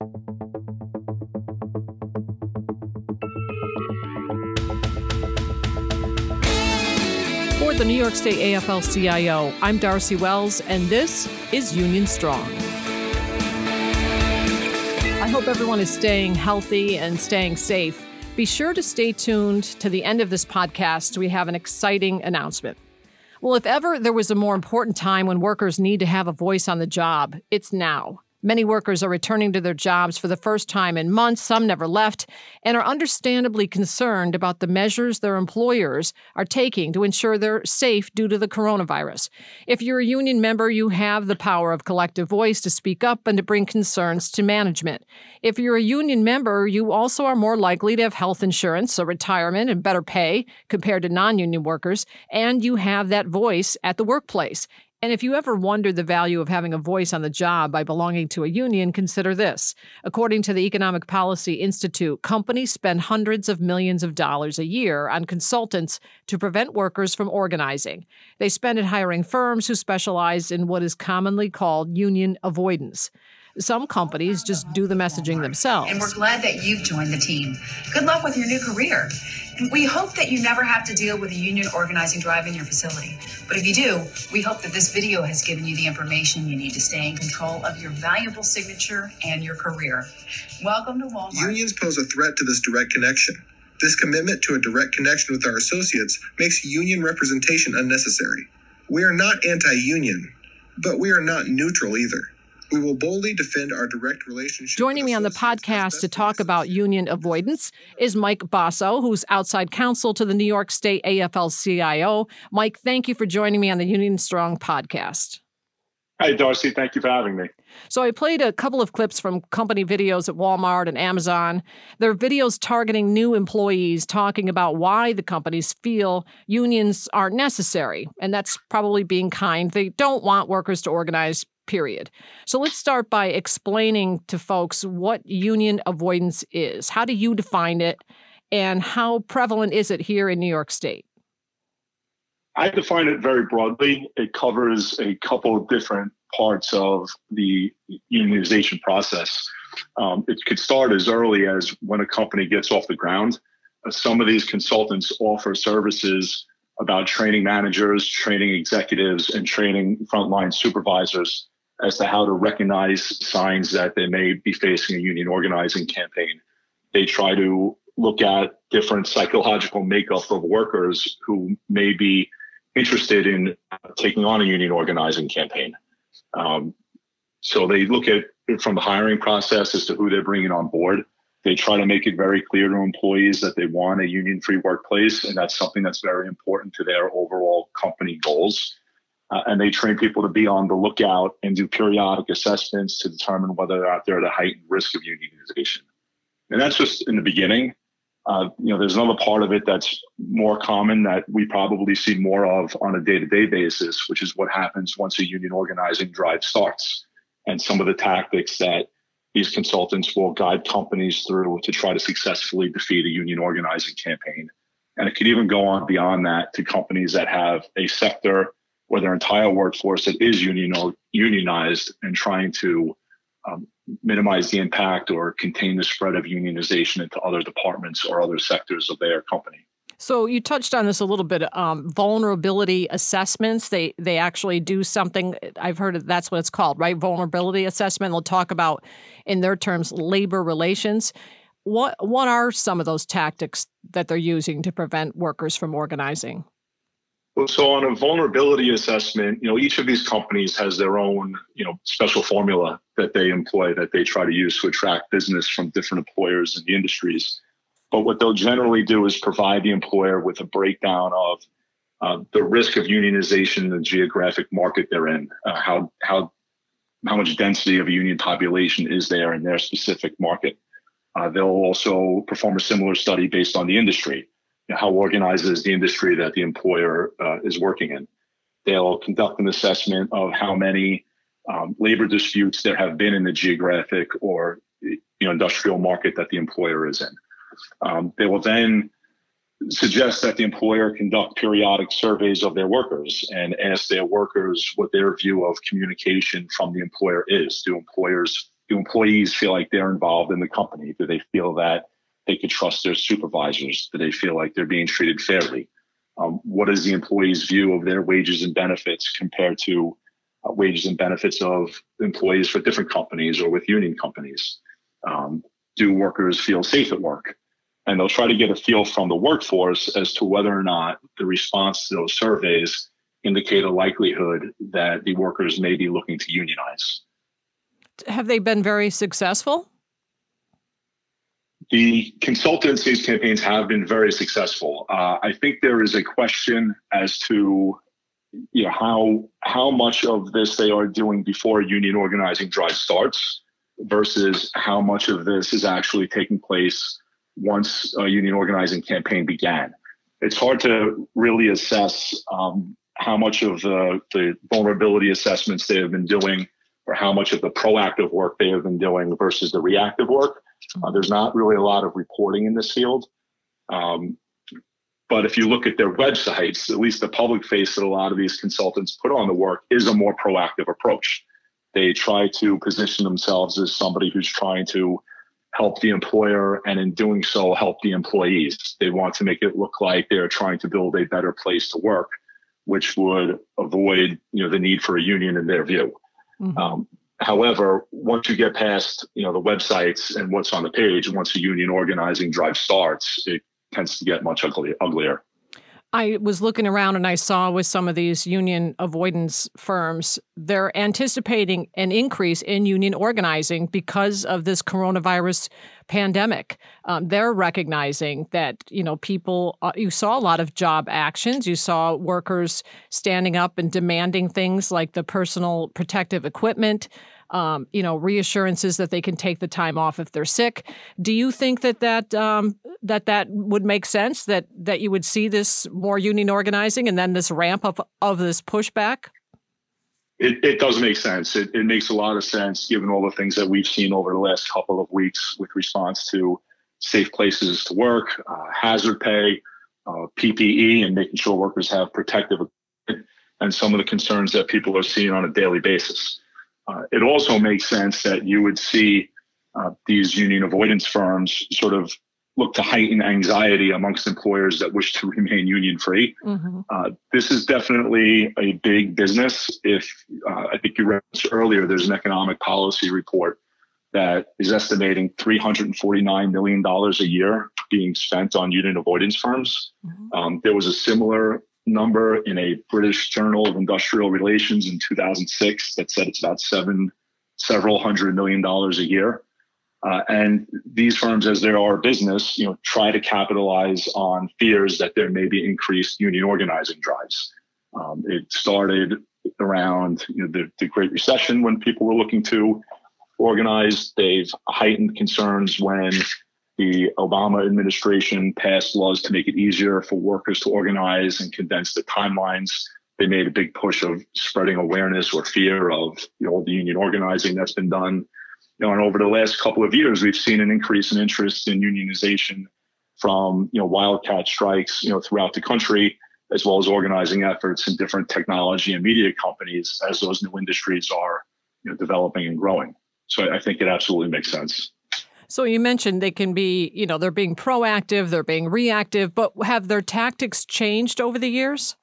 For the New York State AFL CIO, I'm Darcy Wells, and this is Union Strong. I hope everyone is staying healthy and staying safe. Be sure to stay tuned to the end of this podcast. We have an exciting announcement. Well, if ever there was a more important time when workers need to have a voice on the job, it's now. Many workers are returning to their jobs for the first time in months, some never left, and are understandably concerned about the measures their employers are taking to ensure they're safe due to the coronavirus. If you're a union member, you have the power of collective voice to speak up and to bring concerns to management. If you're a union member, you also are more likely to have health insurance, a retirement, and better pay compared to non union workers, and you have that voice at the workplace. And if you ever wondered the value of having a voice on the job by belonging to a union, consider this. According to the Economic Policy Institute, companies spend hundreds of millions of dollars a year on consultants to prevent workers from organizing. They spend it hiring firms who specialize in what is commonly called union avoidance. Some companies just do the messaging themselves. And we're glad that you've joined the team. Good luck with your new career. We hope that you never have to deal with a union organizing drive in your facility. But if you do, we hope that this video has given you the information you need to stay in control of your valuable signature and your career. Welcome to Walmart. Unions pose a threat to this direct connection. This commitment to a direct connection with our associates makes union representation unnecessary. We are not anti union, but we are not neutral either. We will boldly defend our direct relationship. Joining me on the podcast to talk about union avoidance is Mike Basso, who's outside counsel to the New York State AFL CIO. Mike, thank you for joining me on the Union Strong podcast. Hi, Darcy. Thank you for having me. So, I played a couple of clips from company videos at Walmart and Amazon. They're videos targeting new employees, talking about why the companies feel unions aren't necessary. And that's probably being kind. They don't want workers to organize period. So let's start by explaining to folks what union avoidance is. How do you define it, and how prevalent is it here in New York State? I define it very broadly. It covers a couple of different parts of the unionization process. Um, it could start as early as when a company gets off the ground. Uh, some of these consultants offer services about training managers, training executives, and training frontline supervisors as to how to recognize signs that they may be facing a union organizing campaign. They try to look at different psychological makeup of workers who may be interested in taking on a union organizing campaign. Um, so they look at from the hiring process as to who they're bringing on board. They try to make it very clear to employees that they want a union free workplace, and that's something that's very important to their overall company goals uh, and they train people to be on the lookout and do periodic assessments to determine whether they're out there at a heightened risk of unionization. And that's just in the beginning. Uh, you know, there's another part of it that's more common that we probably see more of on a day-to-day basis, which is what happens once a union organizing drive starts, and some of the tactics that these consultants will guide companies through to try to successfully defeat a union organizing campaign. And it could even go on beyond that to companies that have a sector or their entire workforce that is union unionized and trying to um, minimize the impact or contain the spread of unionization into other departments or other sectors of their company. So you touched on this a little bit. Um, vulnerability assessments. They they actually do something. I've heard of, that's what it's called, right? Vulnerability assessment. They'll talk about, in their terms, labor relations. What what are some of those tactics that they're using to prevent workers from organizing? So on a vulnerability assessment, you know, each of these companies has their own, you know, special formula that they employ that they try to use to attract business from different employers in the industries. But what they'll generally do is provide the employer with a breakdown of uh, the risk of unionization in the geographic market they're in, uh, how how how much density of a union population is there in their specific market. Uh, they'll also perform a similar study based on the industry how organized is the industry that the employer uh, is working in. They'll conduct an assessment of how many um, labor disputes there have been in the geographic or you know industrial market that the employer is in. Um, they will then suggest that the employer conduct periodic surveys of their workers and ask their workers what their view of communication from the employer is. Do employers do employees feel like they're involved in the company? Do they feel that they could trust their supervisors? Do they feel like they're being treated fairly? Um, what is the employee's view of their wages and benefits compared to uh, wages and benefits of employees for different companies or with union companies? Um, do workers feel safe at work? And they'll try to get a feel from the workforce as to whether or not the response to those surveys indicate a likelihood that the workers may be looking to unionize. Have they been very successful? The consultancies campaigns have been very successful. Uh, I think there is a question as to you know how how much of this they are doing before union organizing drive starts versus how much of this is actually taking place once a union organizing campaign began. It's hard to really assess um, how much of the, the vulnerability assessments they have been doing or how much of the proactive work they have been doing versus the reactive work. Uh, there's not really a lot of reporting in this field. Um, but if you look at their websites, at least the public face that a lot of these consultants put on the work is a more proactive approach. They try to position themselves as somebody who's trying to help the employer and in doing so help the employees. They want to make it look like they're trying to build a better place to work, which would avoid you know the need for a union in their view. Mm-hmm. Um, however, once you get past you know the websites and what's on the page, once the union organizing drive starts, it tends to get much uglier. I was looking around and I saw with some of these union avoidance firms, they're anticipating an increase in union organizing because of this coronavirus pandemic. Um, they're recognizing that, you know, people, uh, you saw a lot of job actions. You saw workers standing up and demanding things like the personal protective equipment um, you know, reassurances that they can take the time off if they're sick. Do you think that that um, that that would make sense? That that you would see this more union organizing and then this ramp up of this pushback? It, it does make sense. It, it makes a lot of sense given all the things that we've seen over the last couple of weeks with response to safe places to work, uh, hazard pay, uh, PPE, and making sure workers have protective equipment, and some of the concerns that people are seeing on a daily basis. Uh, it also makes sense that you would see uh, these union avoidance firms sort of look to heighten anxiety amongst employers that wish to remain union free. Mm-hmm. Uh, this is definitely a big business. If uh, I think you referenced earlier, there's an economic policy report that is estimating $349 million a year being spent on union avoidance firms. Mm-hmm. Um, there was a similar number in a British Journal of Industrial Relations in 2006 that said it's about seven, several hundred million dollars a year. Uh, and these firms, as they are business, you know, try to capitalize on fears that there may be increased union organizing drives. Um, it started around you know, the, the Great Recession when people were looking to organize. They've heightened concerns when the Obama administration passed laws to make it easier for workers to organize and condense the timelines. They made a big push of spreading awareness or fear of you know the union organizing that's been done. You know, and over the last couple of years, we've seen an increase in interest in unionization from you know wildcat strikes you know throughout the country, as well as organizing efforts in different technology and media companies as those new industries are you know developing and growing. So I think it absolutely makes sense. So you mentioned they can be, you know, they're being proactive, they're being reactive, but have their tactics changed over the years?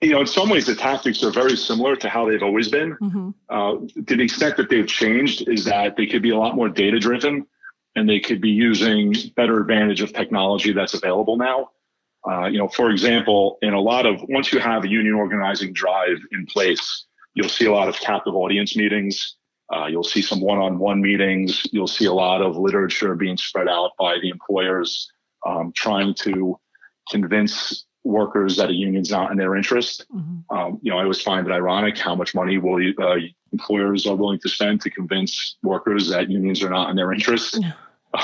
You know, in some ways, the tactics are very similar to how they've always been. Mm-hmm. Uh, to the extent that they've changed is that they could be a lot more data driven and they could be using better advantage of technology that's available now. Uh, you know, for example, in a lot of once you have a union organizing drive in place, you'll see a lot of captive audience meetings. Uh, you'll see some one-on-one meetings. You'll see a lot of literature being spread out by the employers um, trying to convince workers that a union's not in their interest. Mm-hmm. Um, you know, I always find it ironic how much money will uh, employers are willing to spend to convince workers that unions are not in their interest.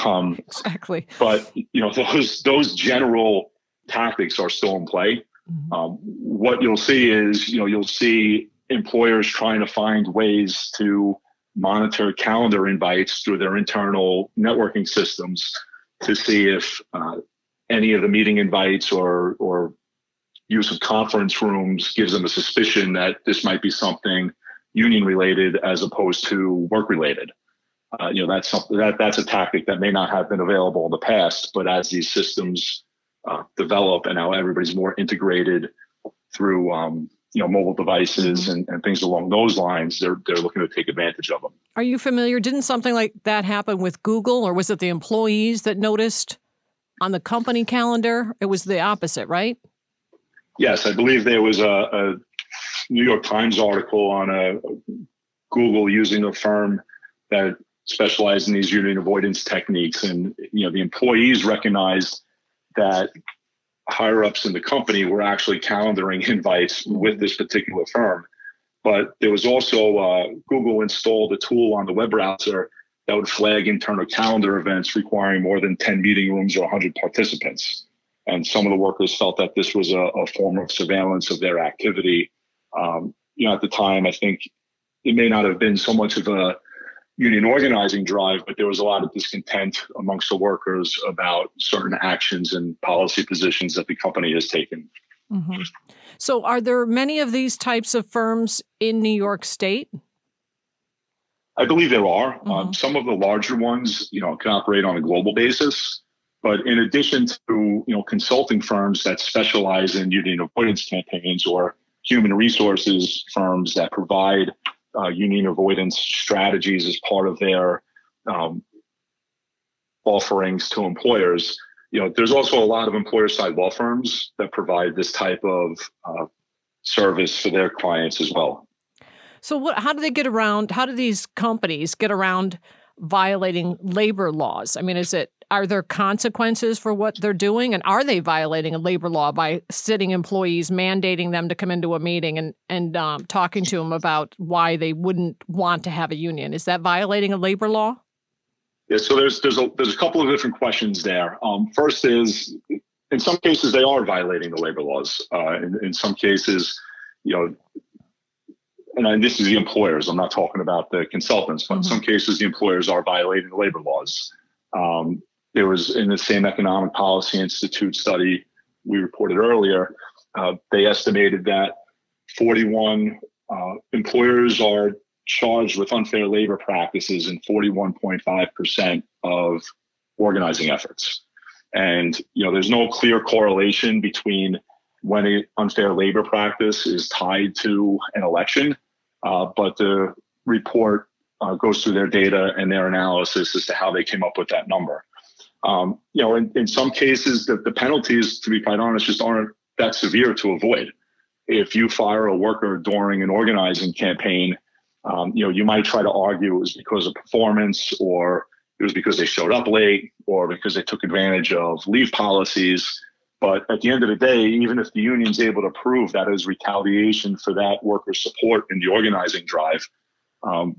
Um, exactly. But you know, those those general tactics are still in play. Mm-hmm. Um, what you'll see is, you know, you'll see employers trying to find ways to monitor calendar invites through their internal networking systems to see if uh, any of the meeting invites or or use of conference rooms gives them a suspicion that this might be something union related as opposed to work related. Uh, you know, that's something that that's a tactic that may not have been available in the past, but as these systems uh, develop and now everybody's more integrated through um, you know mobile devices and, and things along those lines, they're they're looking to take advantage of them. Are you familiar? Didn't something like that happen with Google, or was it the employees that noticed on the company calendar? It was the opposite, right? Yes, I believe there was a, a New York Times article on a Google using a firm that specialized in these union avoidance techniques, and you know the employees recognized that higher ups in the company were actually calendaring invites with this particular firm. But there was also uh, Google installed a tool on the web browser that would flag internal calendar events requiring more than 10 meeting rooms or 100 participants. And some of the workers felt that this was a, a form of surveillance of their activity. Um, you know, at the time, I think it may not have been so much of a union organizing drive, but there was a lot of discontent amongst the workers about certain actions and policy positions that the company has taken. Mm-hmm. So, are there many of these types of firms in New York State? I believe there are. Um, mm-hmm. Um, some of the larger ones, you know, can operate on a global basis. But in addition to you know consulting firms that specialize in union avoidance campaigns or human resources firms that provide uh, union avoidance strategies as part of their um, offerings to employers. You know, there's also a lot of employer side law firms that provide this type of uh, service for their clients as well. So, what? How do they get around? How do these companies get around violating labor laws? I mean, is it are there consequences for what they're doing? And are they violating a labor law by sitting employees mandating them to come into a meeting and and um, talking to them about why they wouldn't want to have a union? Is that violating a labor law? Yeah so there's there's a there's a couple of different questions there. Um, first is in some cases they are violating the labor laws. Uh, in, in some cases you know and this is the employers i'm not talking about the consultants but mm-hmm. in some cases the employers are violating the labor laws. Um, there was in the same Economic Policy Institute study we reported earlier, uh, they estimated that 41 uh, employers are charged with unfair labor practices in 41.5% of organizing efforts. And you know, there's no clear correlation between when an unfair labor practice is tied to an election, uh, but the report uh, goes through their data and their analysis as to how they came up with that number. Um, you know, in, in some cases, the, the penalties, to be quite honest, just aren't that severe to avoid. If you fire a worker during an organizing campaign, um, you know, you might try to argue it was because of performance or it was because they showed up late or because they took advantage of leave policies. But at the end of the day, even if the union's able to prove that is retaliation for that worker's support in the organizing drive, um,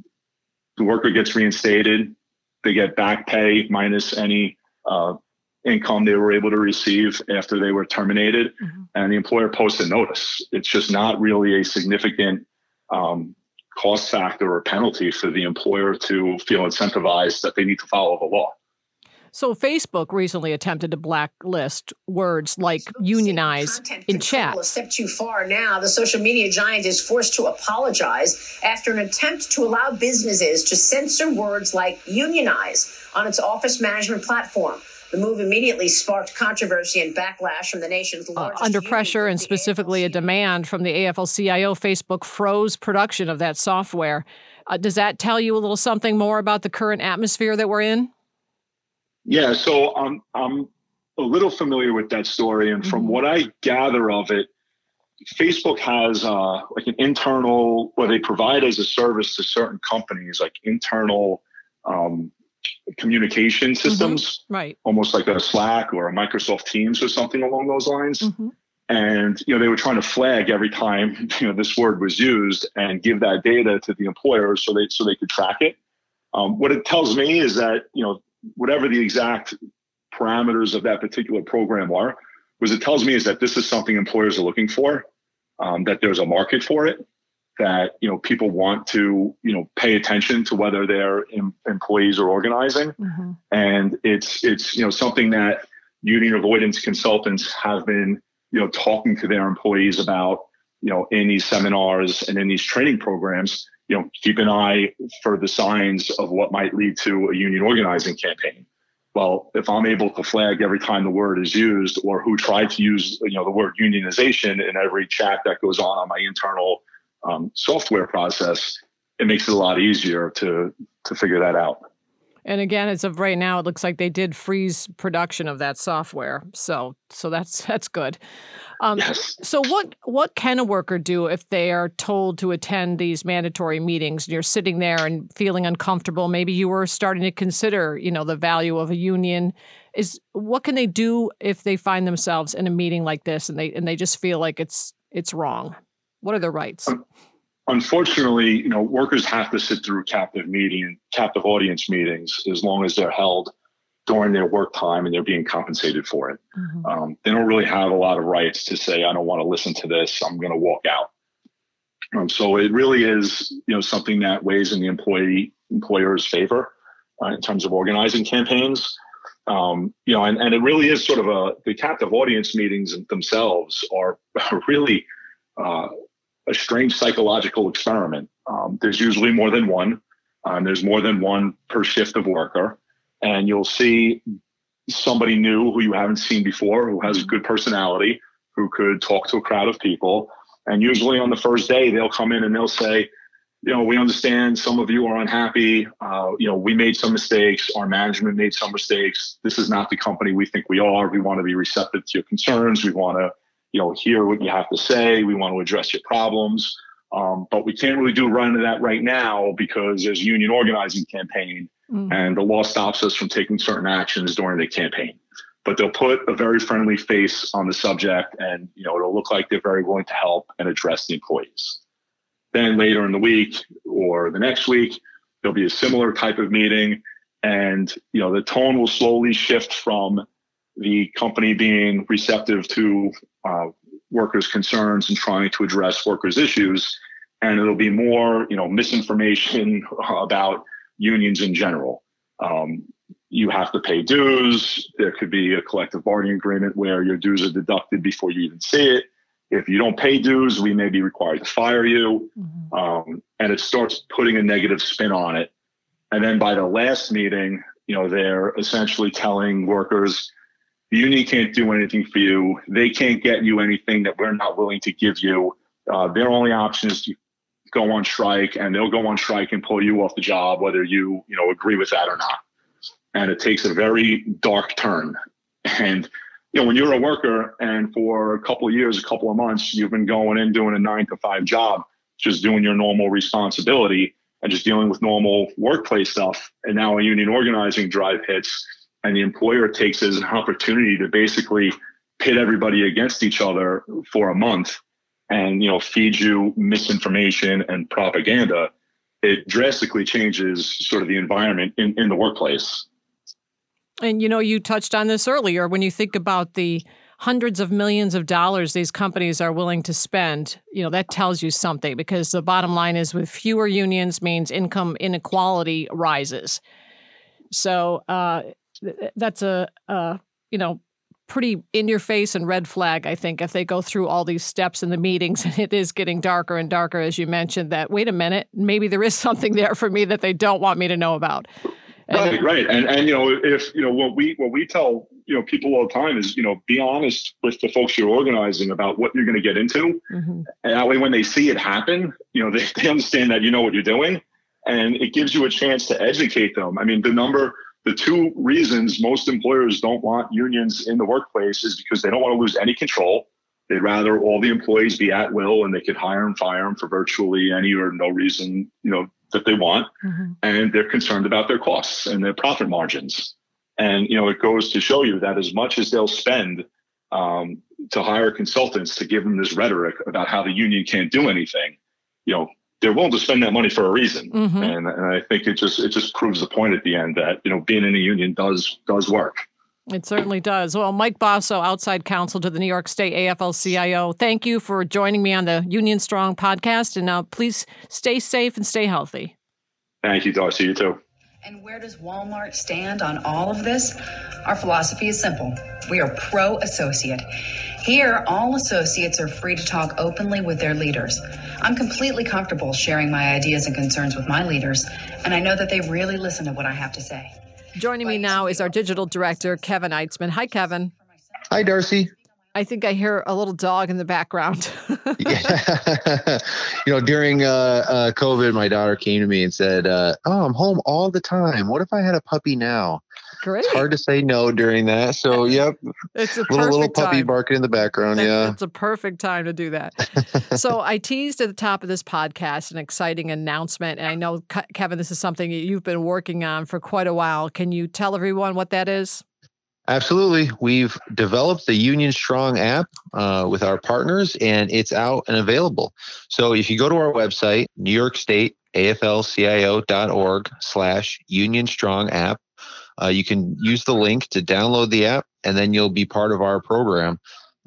the worker gets reinstated. They get back pay minus any uh, income they were able to receive after they were terminated, mm-hmm. and the employer posts a notice. It's just not really a significant um, cost factor or penalty for the employer to feel incentivized that they need to follow the law. So, Facebook recently attempted to blacklist words like unionize in chat. A step too far now. The social media giant is forced to apologize after an attempt to allow businesses to censor words like unionize on its office management platform. The move immediately sparked controversy and backlash from the nation's uh, largest. Uh, under pressure and specifically a demand from the AFL CIO, Facebook froze production of that software. Uh, does that tell you a little something more about the current atmosphere that we're in? Yeah, so I'm I'm a little familiar with that story, and from mm-hmm. what I gather of it, Facebook has uh, like an internal, what they provide as a service to certain companies, like internal um, communication mm-hmm. systems, mm-hmm. right? Almost like a Slack or a Microsoft Teams or something along those lines. Mm-hmm. And you know they were trying to flag every time you know this word was used and give that data to the employers so they so they could track it. Um, what it tells me is that you know whatever the exact parameters of that particular program are, was it tells me is that this is something employers are looking for, um, that there's a market for it, that you know people want to you know pay attention to whether their em- employees are organizing mm-hmm. and it's it's you know something that union avoidance consultants have been you know talking to their employees about you know in these seminars and in these training programs you know, keep an eye for the signs of what might lead to a union organizing campaign. Well, if I'm able to flag every time the word is used or who tried to use, you know, the word unionization in every chat that goes on on my internal um, software process, it makes it a lot easier to to figure that out. And again, as of right now, it looks like they did freeze production of that software. So, so that's that's good. Um, yes. So, what what can a worker do if they are told to attend these mandatory meetings and you're sitting there and feeling uncomfortable? Maybe you were starting to consider, you know, the value of a union. Is what can they do if they find themselves in a meeting like this and they and they just feel like it's it's wrong? What are their rights? Um, unfortunately, you know, workers have to sit through captive meeting, captive audience meetings as long as they're held during their work time and they're being compensated for it. Mm-hmm. Um, they don't really have a lot of rights to say, I don't want to listen to this. I'm going to walk out. Um, so it really is, you know, something that weighs in the employee employer's favor uh, in terms of organizing campaigns. Um, you know, and, and it really is sort of a the captive audience meetings themselves are really uh, a strange psychological experiment. Um, there's usually more than one. Um, there's more than one per shift of worker, and you'll see somebody new who you haven't seen before, who has a good personality, who could talk to a crowd of people. And usually on the first day, they'll come in and they'll say, you know, we understand some of you are unhappy. Uh, you know, we made some mistakes. Our management made some mistakes. This is not the company we think we are. We want to be receptive to your concerns. We want to you know, hear what you have to say. We want to address your problems. Um, but we can't really do a run into that right now because there's a union organizing campaign mm. and the law stops us from taking certain actions during the campaign. But they'll put a very friendly face on the subject and, you know, it'll look like they're very willing to help and address the employees. Then later in the week or the next week, there'll be a similar type of meeting and, you know, the tone will slowly shift from the company being receptive to uh, workers' concerns and trying to address workers' issues, and it'll be more, you know, misinformation about unions in general. Um, you have to pay dues. There could be a collective bargaining agreement where your dues are deducted before you even see it. If you don't pay dues, we may be required to fire you. Mm-hmm. Um, and it starts putting a negative spin on it. And then by the last meeting, you know, they're essentially telling workers, the union can't do anything for you. They can't get you anything that we're not willing to give you. Uh, their only option is to go on strike, and they'll go on strike and pull you off the job, whether you you know agree with that or not. And it takes a very dark turn. And you know when you're a worker, and for a couple of years, a couple of months, you've been going in doing a nine to five job, just doing your normal responsibility and just dealing with normal workplace stuff. And now a union organizing drive hits and the employer takes it as an opportunity to basically pit everybody against each other for a month and you know feed you misinformation and propaganda it drastically changes sort of the environment in, in the workplace. And you know you touched on this earlier. When you think about the hundreds of millions of dollars these companies are willing to spend you know that tells you something because the bottom line is with fewer unions means income inequality rises. So uh, that's a, a you know pretty in your face and red flag i think if they go through all these steps in the meetings and it is getting darker and darker as you mentioned that wait a minute maybe there is something there for me that they don't want me to know about and, right right and and you know if you know what we what we tell you know people all the time is you know be honest with the folks you're organizing about what you're going to get into mm-hmm. and that way when they see it happen you know they, they understand that you know what you're doing and it gives you a chance to educate them i mean the number the two reasons most employers don't want unions in the workplace is because they don't want to lose any control. They'd rather all the employees be at will and they could hire and fire them for virtually any or no reason, you know, that they want. Mm-hmm. And they're concerned about their costs and their profit margins. And, you know, it goes to show you that as much as they'll spend um, to hire consultants to give them this rhetoric about how the union can't do anything, you know, they're willing to spend that money for a reason, mm-hmm. and, and I think it just it just proves the point at the end that you know being in a union does does work. It certainly does. Well, Mike Basso, outside counsel to the New York State AFL-CIO, thank you for joining me on the Union Strong podcast. And now, please stay safe and stay healthy. Thank you, Darcy. You too. And where does Walmart stand on all of this? Our philosophy is simple we are pro associate. Here, all associates are free to talk openly with their leaders. I'm completely comfortable sharing my ideas and concerns with my leaders, and I know that they really listen to what I have to say. Joining me now is our digital director, Kevin Eitzman. Hi, Kevin. Hi, Darcy. I think I hear a little dog in the background. yeah. you know, during uh, uh, COVID, my daughter came to me and said, uh, "Oh, I'm home all the time. What if I had a puppy now?" Great. It's hard to say no during that. So, yep. It's a little little puppy time. barking in the background. That's, yeah, it's a perfect time to do that. so, I teased at the top of this podcast an exciting announcement, and I know Kevin, this is something you've been working on for quite a while. Can you tell everyone what that is? Absolutely. We've developed the Union Strong app uh, with our partners, and it's out and available. So if you go to our website, New York State AFL-CIO.org slash Union Strong app, uh, you can use the link to download the app, and then you'll be part of our program.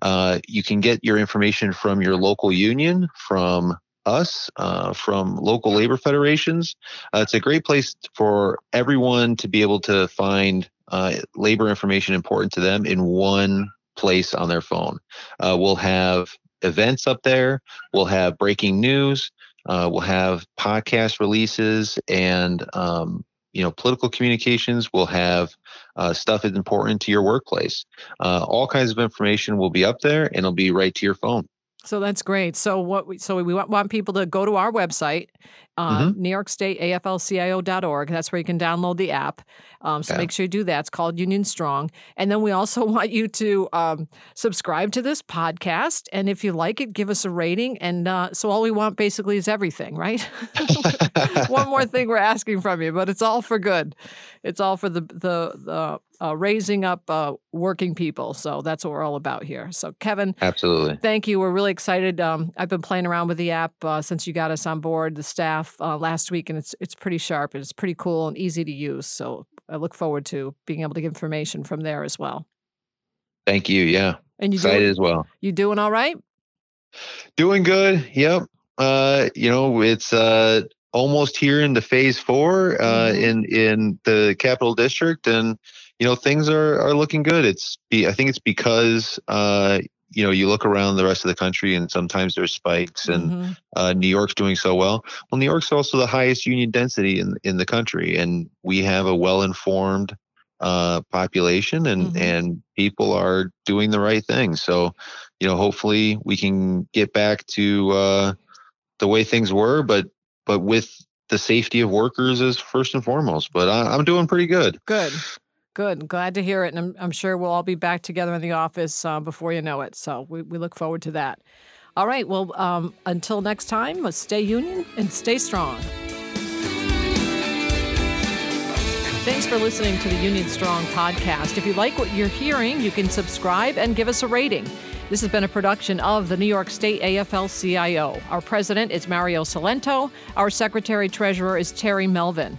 Uh, you can get your information from your local union, from us, uh, from local labor federations. Uh, it's a great place for everyone to be able to find uh, labor information important to them in one place on their phone. Uh, we'll have events up there. We'll have breaking news. Uh, we'll have podcast releases and um, you know political communications. We'll have uh, stuff that's important to your workplace. Uh, all kinds of information will be up there, and it'll be right to your phone. So that's great. So what we, so we want, want people to go to our website, uh, mm-hmm. New York State AFL-CIO.org. That's where you can download the app. Um, so yeah. make sure you do that. It's called Union Strong. And then we also want you to um, subscribe to this podcast. And if you like it, give us a rating. And uh, so all we want basically is everything, right? One more thing we're asking from you, but it's all for good. It's all for the the, the uh, raising up uh, working people. So that's what we're all about here. So Kevin, absolutely, thank you. We're really excited. Um, I've been playing around with the app uh, since you got us on board, the staff uh, last week, and it's it's pretty sharp and it's pretty cool and easy to use. So I look forward to being able to get information from there as well. Thank you. Yeah, and you excited doing, as well. You doing all right? Doing good. Yep. Uh, you know, it's uh almost here into phase four uh, mm-hmm. in in the capital district, and you know things are are looking good. It's be I think it's because uh, you know you look around the rest of the country and sometimes there's spikes and mm-hmm. uh, new york's doing so well well new york's also the highest union density in in the country and we have a well informed uh, population and mm-hmm. and people are doing the right thing so you know hopefully we can get back to uh, the way things were but but with the safety of workers is first and foremost but I, i'm doing pretty good good Good. Glad to hear it. And I'm, I'm, sure we'll all be back together in the office uh, before you know it. So we, we look forward to that. All right. Well, um, until next time, stay union and stay strong. Thanks for listening to the Union Strong podcast. If you like what you're hearing, you can subscribe and give us a rating. This has been a production of the New York State AFL CIO. Our president is Mario Cilento. Our secretary treasurer is Terry Melvin.